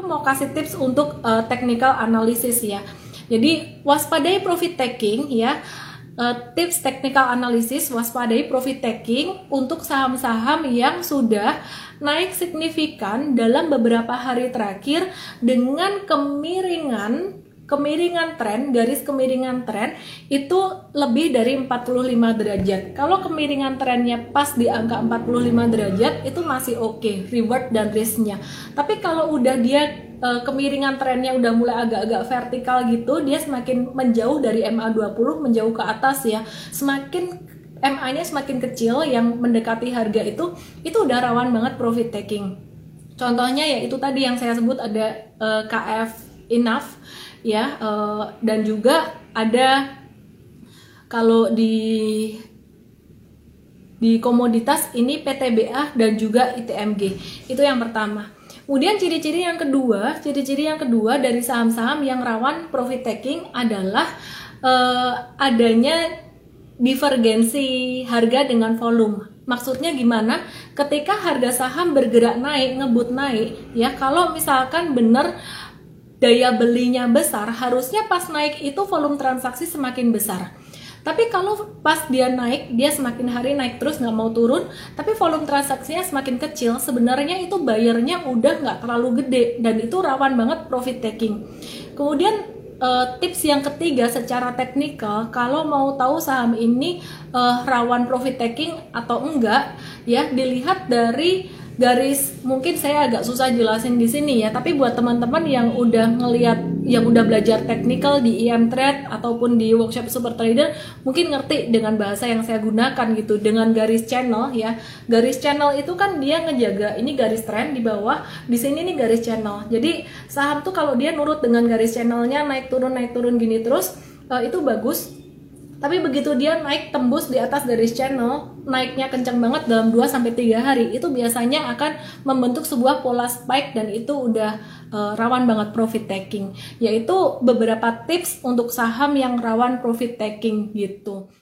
aku mau kasih tips untuk uh, technical analysis ya. Jadi waspadai profit taking ya. Uh, tips technical analysis waspadai profit taking untuk saham-saham yang sudah naik signifikan dalam beberapa hari terakhir dengan kemiringan kemiringan tren, garis kemiringan tren itu lebih dari 45 derajat. Kalau kemiringan trennya pas di angka 45 derajat itu masih oke, okay, reward dan risknya. Tapi kalau udah dia uh, kemiringan trennya udah mulai agak-agak vertikal gitu, dia semakin menjauh dari MA20, menjauh ke atas ya. Semakin MA-nya semakin kecil yang mendekati harga itu, itu udah rawan banget profit taking. Contohnya ya itu tadi yang saya sebut ada uh, eh, KF enough ya uh, dan juga ada kalau di di komoditas ini PTBA dan juga ITMG itu yang pertama. Kemudian ciri-ciri yang kedua ciri-ciri yang kedua dari saham-saham yang rawan profit taking adalah uh, adanya divergensi harga dengan volume. Maksudnya gimana? Ketika harga saham bergerak naik ngebut naik ya kalau misalkan benar daya belinya besar, harusnya pas naik itu volume transaksi semakin besar. Tapi kalau pas dia naik, dia semakin hari naik terus nggak mau turun, tapi volume transaksinya semakin kecil, sebenarnya itu bayarnya udah nggak terlalu gede dan itu rawan banget profit taking. Kemudian uh, tips yang ketiga secara teknikal, kalau mau tahu saham ini uh, rawan profit taking atau enggak, ya dilihat dari garis mungkin saya agak susah jelasin di sini ya tapi buat teman-teman yang udah ngelihat yang udah belajar teknikal di IM Trade ataupun di workshop Super Trader mungkin ngerti dengan bahasa yang saya gunakan gitu dengan garis channel ya. Garis channel itu kan dia ngejaga ini garis trend di bawah di sini nih garis channel. Jadi saham tuh kalau dia nurut dengan garis channelnya naik turun naik turun gini terus uh, itu bagus tapi begitu dia naik tembus di atas garis channel, naiknya kencang banget dalam 2 sampai 3 hari, itu biasanya akan membentuk sebuah pola spike dan itu udah uh, rawan banget profit taking. Yaitu beberapa tips untuk saham yang rawan profit taking gitu.